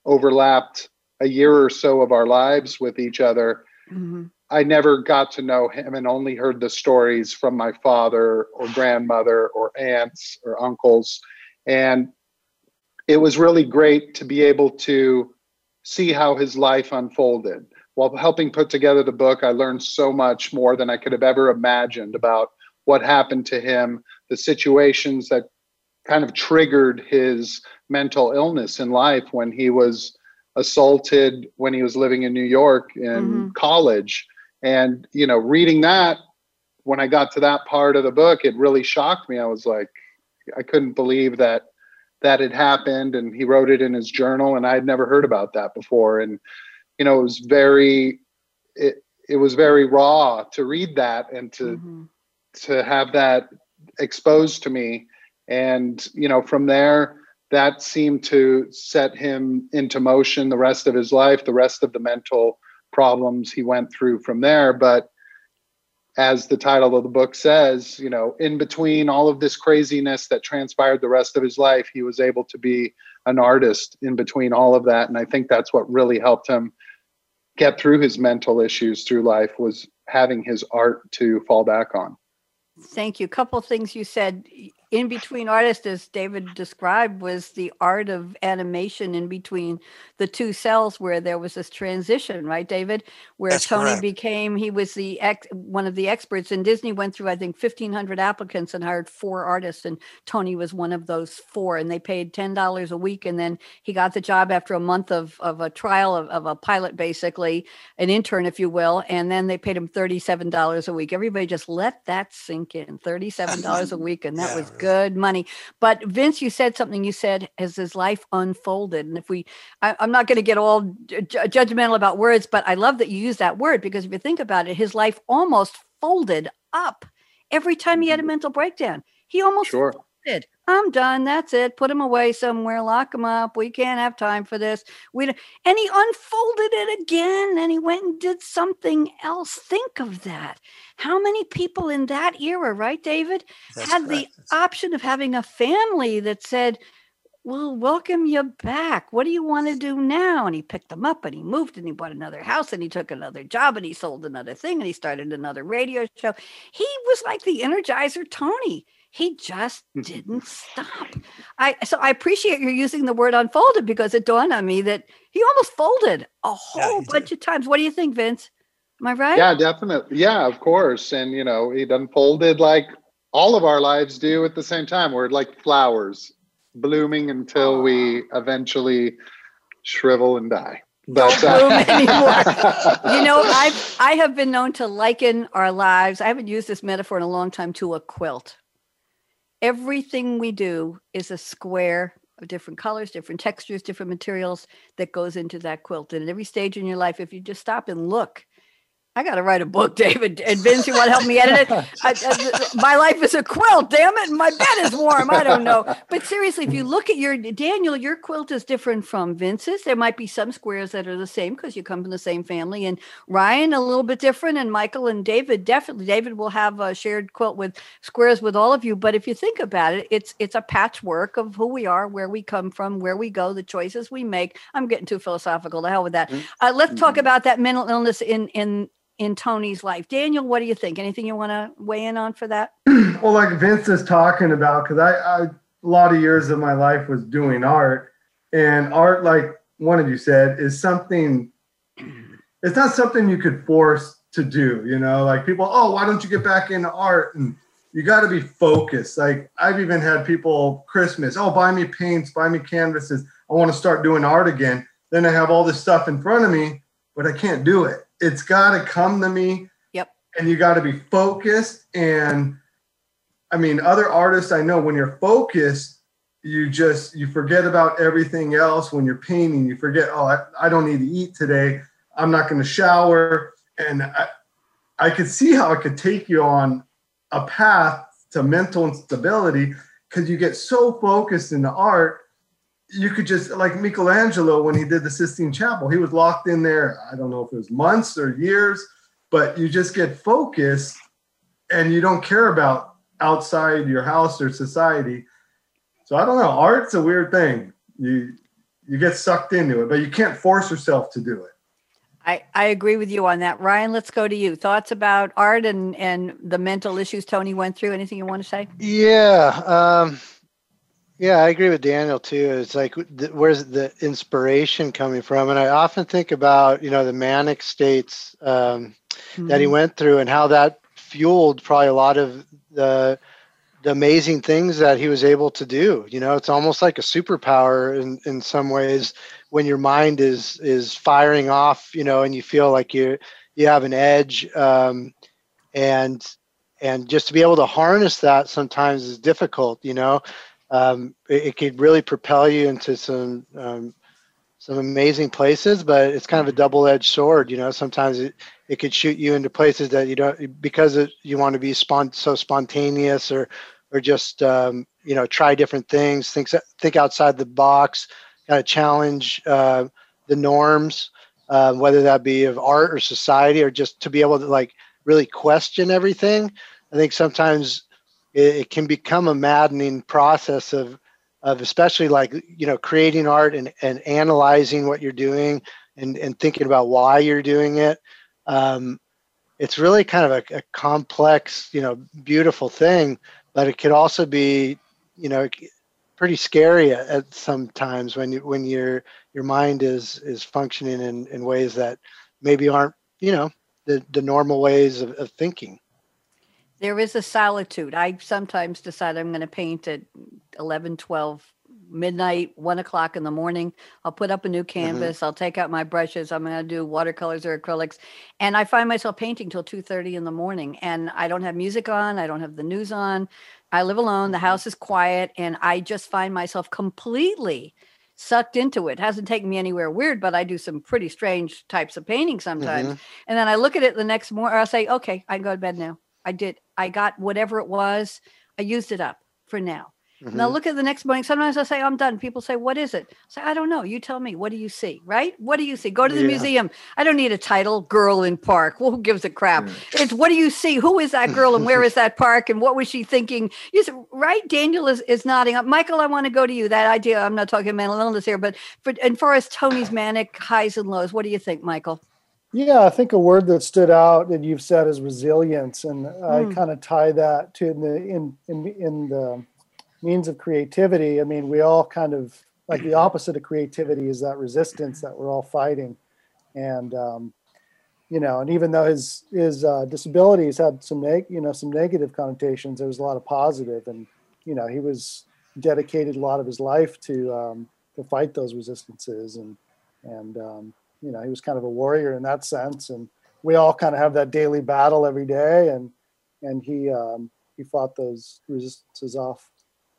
overlapped a year or so of our lives with each other, Mhm. I never got to know him and only heard the stories from my father or grandmother or aunts or uncles. And it was really great to be able to see how his life unfolded. While helping put together the book, I learned so much more than I could have ever imagined about what happened to him, the situations that kind of triggered his mental illness in life when he was assaulted when he was living in New York in Mhm. college. And, you know, reading that, when I got to that part of the book, it really shocked me. I was like, I couldn't believe that that had happened. And he wrote it in his journal, and I had never heard about that before. And, you know, it was very, it, it was very raw to read that and to Mhm. to have that exposed to me and you know from there that seemed to set him into motion the rest of his life the rest of the mental problems he went through from there. But as the title of the book says you know in between all of this craziness that transpired the rest of his life he was able to be an artist in between all of that. And i think that's what really helped him get through his mental issues through life was having his art to fall back on. Thank you. A couple things you said in between artists, as David described, was the art of animation in between the two cells, where there was this transition, right, David? Where That's Tony correct. became he was the ex, one of the experts, and Disney went through I think fifteen hundred applicants and hired four artists, and Tony was one of those four, and they paid ten dollars a week, and then he got the job after a month of of a trial of, of a pilot, basically an intern, if you will, and then they paid him thirty-seven dollars a week. Everybody just let that sink in. Thirty-seven dollars a (laughs) week, and that Yeah, was. Good money. But Vince, you said something. You said as his life unfolded, and if we, I, I'm not going to get all ju- ju- judgmental about words, but I love that you use that word because if you think about it, his life almost folded up every time he had a Mhm. mental breakdown. He almost Sure. Folded. I'm done. That's it. Put him away somewhere. Lock him up. We can't have time for this. We and he unfolded it again, and he went and did something else. Think of that. How many people in that era, right, David, That's had correct. the option of having a family that said, We'll welcome you back. What do you want to do now? And he picked them up and he moved and he bought another house and he took another job and he sold another thing and he started another radio show. He was like the energizer Tony. He just didn't stop. I so I appreciate you using the word unfolded because it dawned on me that he almost folded a whole he bunch of times. What do you think, Vince? Am I right? Yeah, definitely. Yeah, of course. And you know, it unfolded like all of our lives do at the same time. We're like flowers blooming until we eventually shrivel and die. But uh, bloom (laughs) anymore. you know, I've I have been known to liken our lives. I haven't used this metaphor in a long time to a quilt. Everything we do is a square of different colors, different textures, different materials that goes into that quilt. And at every stage in your life, if you just stop and look, I got to write a book, David. And Vince, you want to help me edit it? (laughs) I, I, my life is a quilt, damn it. And my bed is warm. I don't know. But seriously, if you look at your, Daniel, your quilt is different from Vince's. There might be some squares that are the same because you come from the same family. And Ryan, a little bit different. And Michael and David, definitely. David will have a shared quilt with squares with all of you. But if you think about it, it's it's a patchwork of who we are, where we come from, where we go, the choices we make. I'm getting too philosophical. To hell with that. Mm-hmm. Uh, let's talk mm-hmm. about that mental illness in in in Tony's life. Daniel, what do you think? Anything you want to weigh in on for that? (clears throat) well, like Vince is talking about, because I, I, a lot of years of my life was doing art, and art, like one of you said, is something. (clears throat) It's not something you could force to do. You know, like people, oh, why don't you get back into art? And you got to be focused. Like I've even had people Christmas, oh, buy me paints, buy me canvases. I want to start doing art again. Then I have all this stuff in front of me, but I can't do it it's got to come to me. Yep. And you got to be focused. And I mean, other artists I know, when you're focused, you just you forget about everything else. When you're painting, you forget. Oh, I, I don't need to eat today. I'm not going to shower. And I, I could see how it could take you on a path to mental instability because you get so focused in the art you could just like Michelangelo when he did the Sistine Chapel, he was locked in there. I don't know if it was months or years, but you just get focused and you don't care about outside your house or society. So I don't know. Art's a weird thing. You you get sucked into it, but you can't force yourself to do it. I, I agree with you on that. Ryan, let's go to you. Thoughts about art and, and the mental issues Tony went through. Anything you want to say? Yeah. Um, yeah, I agree with Daniel too. It's like, where's the inspiration coming from? And I often think about, you know, the manic states um, mm-hmm. that he mm-hmm. went through and how that fueled probably a lot of the the amazing things that he was able to do. You know, it's almost like a superpower in in some ways when your mind is is firing off. You know, and you feel like you you have an edge, um, and and just to be able to harness that sometimes is difficult. You know um, it, it, could really propel you into some um, some amazing places, but it's kind of a double-edged sword. You know, sometimes it, it could shoot you into places that you don't because it, you want to be spont- so spontaneous or or just um, you know try different things, think think outside the box, kind of challenge uh, the norms, uh, whether that be of art or society, or just to be able to like really question everything. I think sometimes it, it can become a maddening process of of especially like you know creating art and, and analyzing what you're doing and, and thinking about why you're doing it. Um, it's really kind of a, a, complex you know beautiful thing but it could also be you know pretty scary at, at sometimes when you when your your mind is is functioning in, in ways that maybe aren't you know the, the normal ways of, of thinking there is a solitude. I sometimes decide I'm going to paint at 11, 12 midnight, one o'clock in the morning. I'll put up a new mm-hmm. canvas. Mm-hmm. I'll take out my brushes. I'm going to do watercolors or acrylics, and I find myself painting till two thirty in the morning. And I don't have music on. I don't have the news on. I live alone. The mm-hmm. house is quiet, and I just find myself completely sucked into it. it. Hasn't taken me anywhere weird, but I do some pretty strange types of painting sometimes. Mm-hmm. And then I look at it the next morning. I'll say, "Okay, I can go to bed now." I did, I got whatever it was, I used it up for now. Mm-hmm. Now look at the next morning. Sometimes I say, I'm done. People say, What is it? I say, I don't know. You tell me. What do you see? Right? What do you see? Go to the yeah. museum. I don't need a title, Girl in Park. Well, who gives a crap? Mm. It's what do you see? Who is that girl and where (laughs) is that park? And what was she thinking? You say, right? Daniel is, is nodding up. Michael, I want to go to you. That idea, I'm not talking mental illness here, but for and far as Tony's manic highs and lows, what do you think, Michael? Yeah, I think a word that stood out that you've said is resilience, and mm. I hmm. kind of tie that to in the in, in in the means of creativity. I mean, we all kind of like the opposite of creativity is that resistance that we're all fighting, and um, you know, and even though his his uh, disabilities had some neg- you know some negative connotations, there was a lot of positive, and you know, he was dedicated a lot of his life to um, to fight those resistances and and um, you know, he was kind of a warrior in that sense. And we all kind of have that daily battle every day. And, and he, um, he fought those resistances off.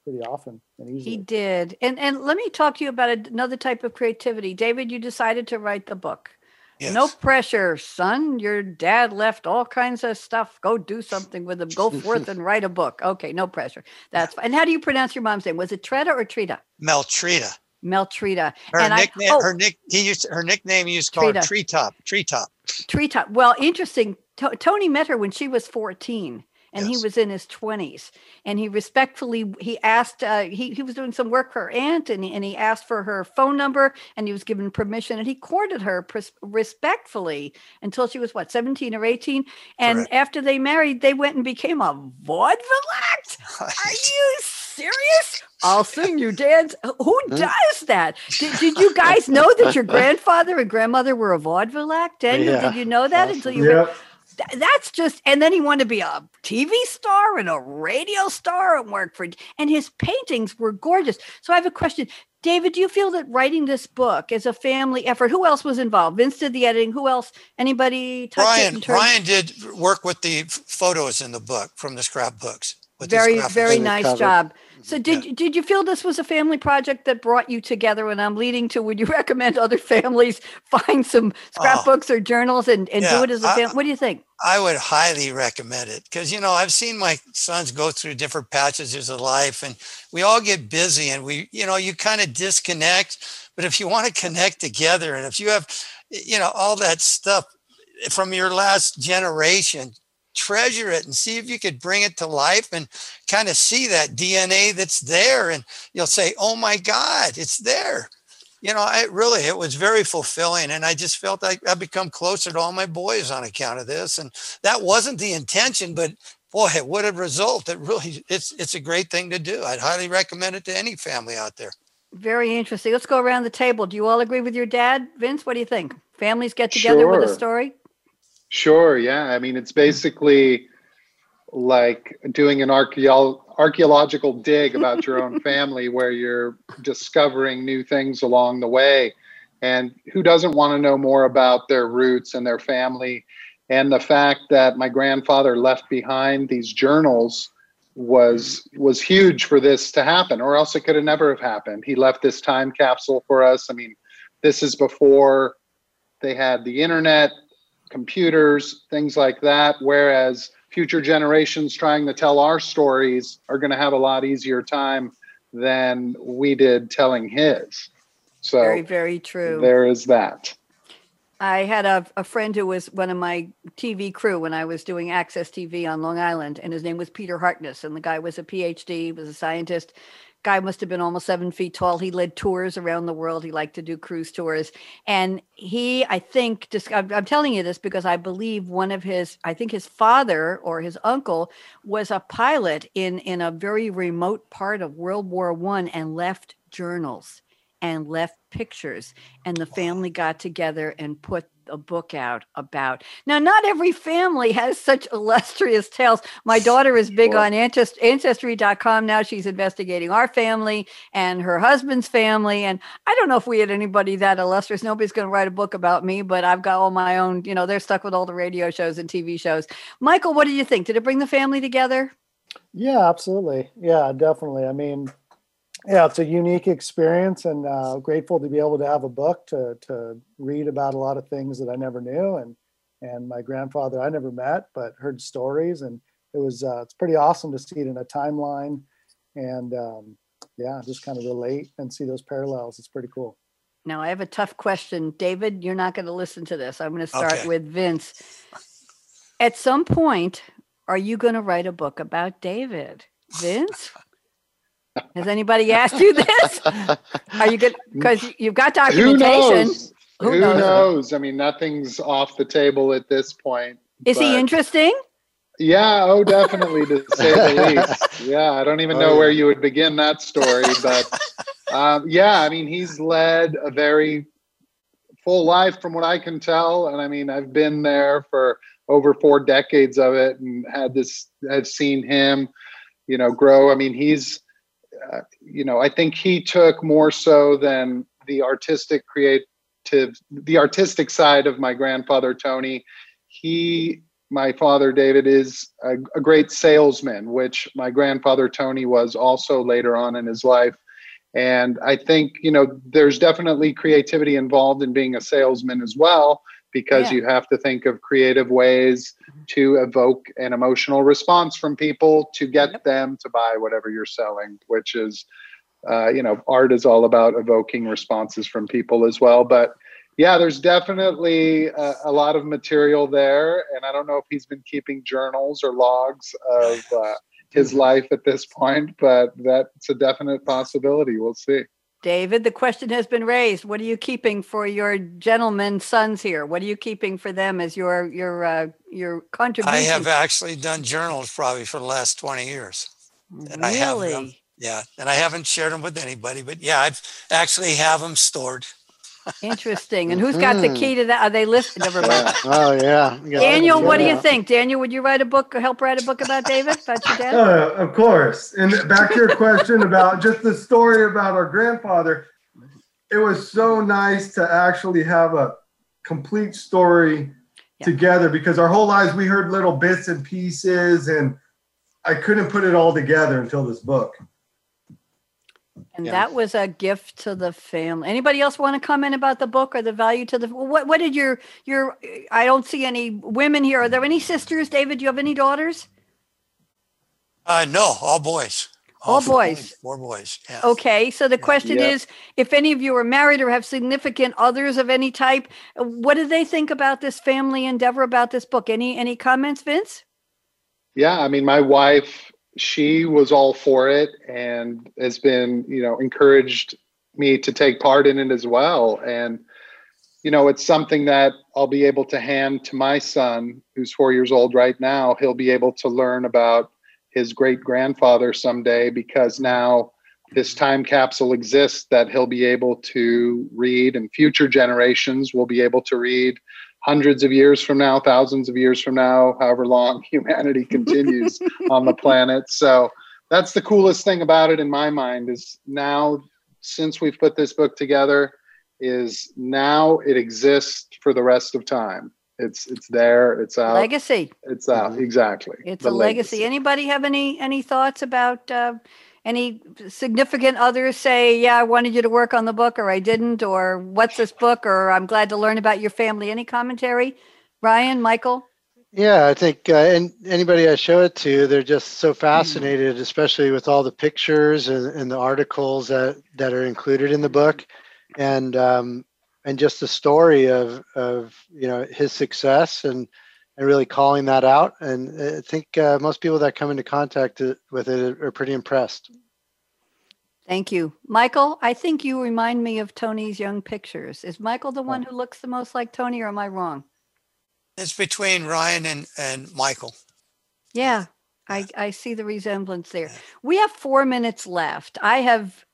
pretty often and easily. He did. And and let me talk to you about another type of creativity. David, you decided to write the book. Yes. No pressure, son. Your dad left all kinds of stuff. Go do something with them. Go (laughs) forth and write a book. Okay, no pressure. That's fine. And how do you pronounce your mom's name? Was it Tretta or Trita? Meltrita. Meltrita. Her and nickname, I, oh, her nick, he used her nickname. He used to call her treetop. Treetop. Treetop. Well, interesting. To- Tony met her when she was 14 and Yes. he was in his 20s and he respectfully he asked uh, he, he was doing some work for her aunt and, he- and he asked for her phone number and he was given permission and he courted her pres- respectfully until she was what 17 or 18 and Correct. after they married they went and became a vaudeville act (laughs) are you serious i'll sing you dance who does that did, did you guys know that your (laughs) grandfather and grandmother were a vaudeville act Daniel, Yeah. did you know that Awesome. until you read Yep. Th- that's just and then he wanted to be a tv star and a radio star and work for and his paintings were gorgeous so i have a question david do you feel that writing this book is a family effort who else was involved vince did the editing who else anybody touch it Ryan. Brian did work with the photos in the book from the scrapbooks. with very graphics. very nice cover. job so did you did you feel this was a family project that brought you together and i'm leading to would you (laughs) recommend other families find some scrapbooks oh. or journals and, and do Oh. It as a family what do you think I would highly recommend it because you know I've seen my sons go through different patches of life, and we all get busy, and we you know you kind of disconnect. But if you want to connect together, and if you have you know all that stuff from your last generation, treasure it and see if you could bring it to life and kind of see that DNA that's there, and you'll say, "Oh my God, it's there." you know, I really, it was very fulfilling. And I just felt like I've become closer to all my boys on account of this. And that wasn't the intention, but boy, what a result. It really, it's, it's a great thing to do. I'd highly recommend it to any family out there. Very interesting. Let's go around the table. Do you all agree with your dad, Vince? What do you think? Families get together with a Sure. story? Sure. Yeah. I mean, it's basically like doing an archaeo- archaeological dig about your own (laughs) family where you're discovering new things along the way. And who doesn't want to know more about their roots and their family? And the fact that my grandfather left behind these journals was was huge for this to happen or else it could have never have happened he left this time capsule for us i mean this is before they had the internet computers, things like that. Whereas future generations trying to tell our stories are going to have a lot easier time than we did telling his. So Very, very true. there is that. I had a, a friend who was one of my TV crew when I was doing Access TV on Long Island, and his name was Peter Harkness. And the guy was a PhD, was a scientist. Guy must have been almost seven feet tall. He led tours around the world. He liked to do cruise tours. And he, I think, just, I'm, I'm telling you this because I believe one of his, I think his father or his uncle was a pilot in, in a very remote part of World War One and left journals and left pictures and the family got together and put a book out about. Now not every family has such illustrious tales. My daughter is big Sure. on ancest- ancestry.com now. She's investigating our family and her husband's family and i don't know if we had anybody that illustrious. Nobody's going to write a book about me but i've got all my own you know they're stuck with all the radio shows and tv shows. Michael what do you think? Did it bring the family together? Yeah, absolutely. Yeah, definitely. I mean, yeah, it's a unique experience, and uh, grateful to be able to have a book to to read about a lot of things that I never knew, and and my grandfather I never met, but heard stories, and it was uh, it's pretty awesome to see it in a timeline, and um, yeah, just kind of relate and see those parallels. It's pretty cool. Now I have a tough question. David, you're not going to listen to this. I'm going to start Okay. with Vince. At some point, are you going to write a book about David? Vince? (laughs) Has anybody asked you this? Are you good? (laughs) Because you've got documentation. Who knows? Who Who, knows? knows? I mean, nothing's off the table at this point. Is he interesting? Yeah, oh, definitely to say the (laughs) least. Yeah, I don't even Oh, know yeah. where you would begin that story, but um, yeah, I mean, he's led a very full life from what I can tell, and I mean, I've been there for over four decades of it, and had this, had seen him, you know, grow. I mean, he's, you know, I think he took more so than the artistic creative, the artistic side of my grandfather Tony. He my father David is a, a, great salesman, which my grandfather Tony was also later on in his life. And I think you know there's definitely creativity involved in being a salesman as well, because yeah. you have to think of creative ways to evoke an emotional response from people to get yep. them to buy whatever you're selling, which is uh, you know, art is all about evoking responses from people as well. But yeah, there's definitely a, a, lot of material there, and I don't know if he's been keeping journals or logs of uh, his (laughs) life at this point, but that's a definite possibility. We'll see. David, the question has been raised. What are you keeping for your gentlemen sons here? What are you keeping for them as your your uh, your contribution? I have actually done journals probably for the last twenty years. And really? I have them, yeah, and I haven't shared them with anybody, but yeah, I've actually have them stored. Interesting. And who's got the key to that? Are they listed? Never mind. (laughs) Oh yeah. Daniel, what do you think? Daniel, would you write a book or help write a book about David? About your dad? (laughs) Uh, of course. And back to your question about just the story about our grandfather. It was so nice to actually have a complete story yeah. together because our whole lives we heard little bits and pieces and I couldn't put it all together until this book. And yeah. that was a gift to the family. Anybody else want to comment about the book or the value to the what what did your your I don't see any women here. Are there any sisters, David? Do you have any daughters? Uh no, all boys. All, all boys. boys. Four boys. Yeah. Okay. So the question yeah. is if any of you are married or have significant others of any type, what do they think about this family endeavor about this book? Any any comments, Vince? Yeah, I mean my wife she was all for it and has been, you know, encouraged me to take part in it as well. And, you know, it's something that I'll be able to hand to my son, who's four years old right now. He'll be able to learn about his great grandfather someday because now this time capsule exists that he'll be able to read, and future generations will be able to read hundreds of years from now, thousands of years from now, however long (laughs) humanity continues (laughs) on the planet. So that's the coolest thing about it in my mind is now since we've put this book together is now it exists for the rest of time. It's it's there. It's out. Legacy. It's out. Exactly. It's a legacy. legacy. Anybody have any any thoughts about uh, any significant others say, yeah, I wanted you to work on the book or I didn't, or what's this book, or I'm glad to learn about your family? Any commentary? Ryan, Michael? Yeah, I think uh, and anybody I show it to, they're just so fascinated, especially with all the pictures and, and the articles that, that are included in the book, and um, and just the story of of you know his success and and really calling that out. And I think uh, most people that come into contact with it are pretty impressed. Thank you. Michael, I think you remind me of Tony's young pictures. Is Michael the one who looks the most like Tony, or am I wrong? It's between Ryan and, and Michael. Yeah, I, I see the resemblance there. We have four minutes left. I have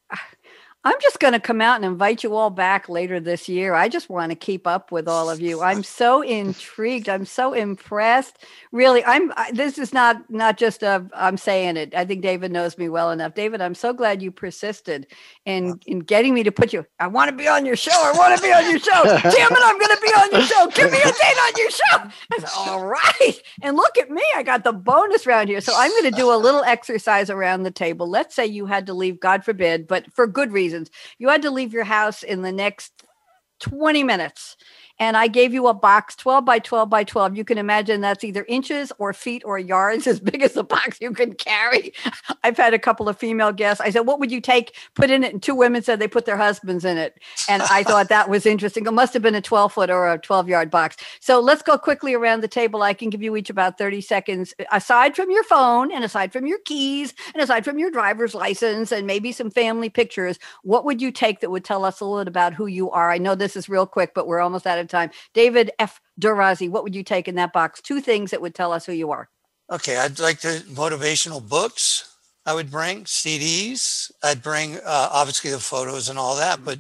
I'm just going to come out and invite you all back later this year. I just want to keep up with all of you. I'm so intrigued. I'm so impressed. Really, I'm. I, this is not not just a. I'm saying it. I think David knows me well enough. David, I'm so glad you persisted in in getting me to put you. I want to be on your show. I want to be on your show. (laughs) Damn it, I'm going to be on your show. Give me a date on your show. I said, all right. And look at me. I got the bonus round here. So I'm going to do a little exercise around the table. Let's say you had to leave, God forbid, but for good reason You had to leave your house in the next 20 minutes and I gave you a box 12 by 12 by 12. You can imagine that's either inches or feet or yards, (laughs) as big as the box you can carry. (laughs) I've had a couple of female guests. I said, What would you take? Put in it. And two women said they put their husbands in it. And I (laughs) thought that was interesting. It must have been a 12 foot or a 12 yard box. So let's go quickly around the table. I can give you each about 30 seconds. Aside from your phone and aside from your keys and aside from your driver's license and maybe some family pictures, what would you take that would tell us a little bit about who you are? I know this is real quick, but we're almost out of time. David F. Durazi, what would you take in that box? Two things that would tell us who you are. Okay, I'd like the motivational books. I would bring CDs. I'd bring uh, obviously the photos and all that, but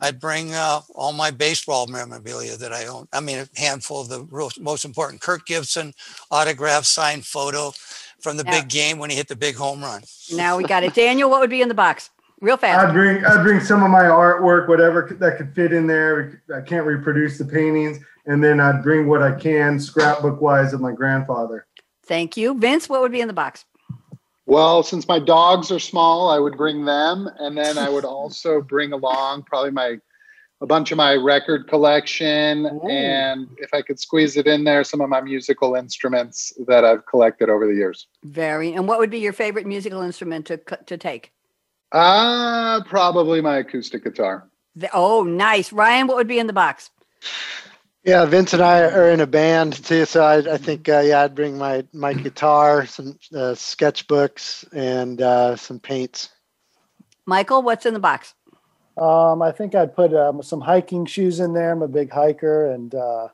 I'd bring uh, all my baseball memorabilia that I own. I mean, a handful of the real, most important Kirk Gibson autograph signed photo from the big game when he hit the big home run. Now we got it. (laughs) Daniel, what would be in the box? Real fast. I'd bring I'd bring some of my artwork, whatever that could fit in there. I can't reproduce the paintings, and then I'd bring what I can scrapbook wise of my grandfather. Thank you. Vince, what would be in the box? Well, since my dogs are small, I would bring them, and then I would also (laughs) bring along probably my a bunch of my record collection, Ooh. and if I could squeeze it in there, some of my musical instruments that I've collected over the years. Very. And what would be your favorite musical instrument to to take? Ah, probably my acoustic guitar. The, oh, nice. Ryan, what would be in the box? Yeah, Vince and I are in a band too, so I, I think uh, yeah, I'd bring my my guitar, some uh, sketchbooks, and uh, some paints. Michael, what's in the box? Um, I think I'd put um, some hiking shoes in there. I'm a big hiker, and uh,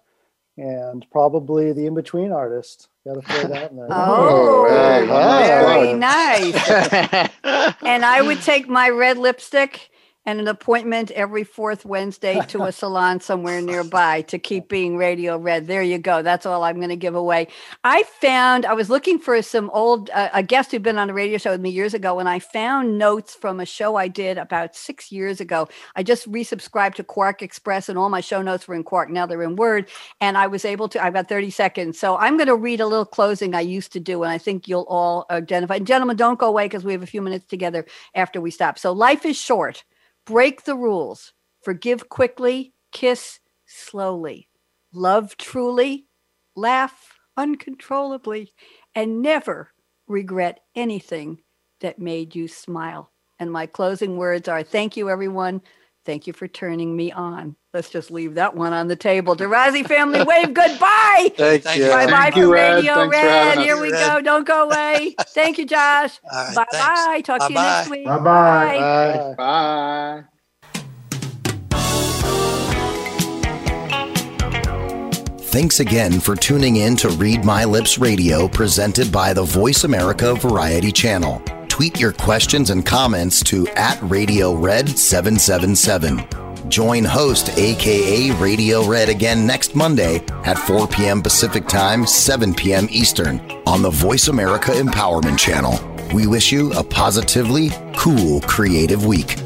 and probably the in between artist. Got to throw that in there. (laughs) Oh, oh hey, very nice nice. (laughs) and I would take my red lipstick and an appointment every fourth Wednesday to a (laughs) salon somewhere nearby to keep being radio red. There you go. That's all I'm going to give away. I found I was looking for some old uh, a guest who'd been on a radio show with me years ago, and I found notes from a show I did about six years ago. I just resubscribed to QuarkXPress, and all my show notes were in Quark. Now they're in Word, and I was able to. I've got 30 seconds, so I'm going to read a little closing I used to do, and I think you'll all identify. Gentlemen, don't go away because we have a few minutes together after we stop. So life is short. Break the rules. Forgive quickly. Kiss slowly. Love truly. Laugh uncontrollably. And never regret anything that made you smile. And my closing words are thank you, everyone. Thank you for turning me on. Let's just leave that one on the table. DeRazzi family, wave goodbye. (laughs) Thank, Thank you. you. Bye bye Thank for you, Radio Thanks Red. having Here we Ed. go. Don't go away. (laughs) Thank you, Josh. All right, bye thanks. bye. Talk to you next Bye-bye. week. Bye bye. Bye. Bye. Thanks again for tuning in to Read My Lips Radio presented by the Voice America Variety Channel. Tweet your questions and comments to at Radio Red 777. Join host aka Radio Red again next Monday at 4 p.m. Pacific Time, 7 p.m. Eastern on the Voice America Empowerment Channel. We wish you a positively cool creative week.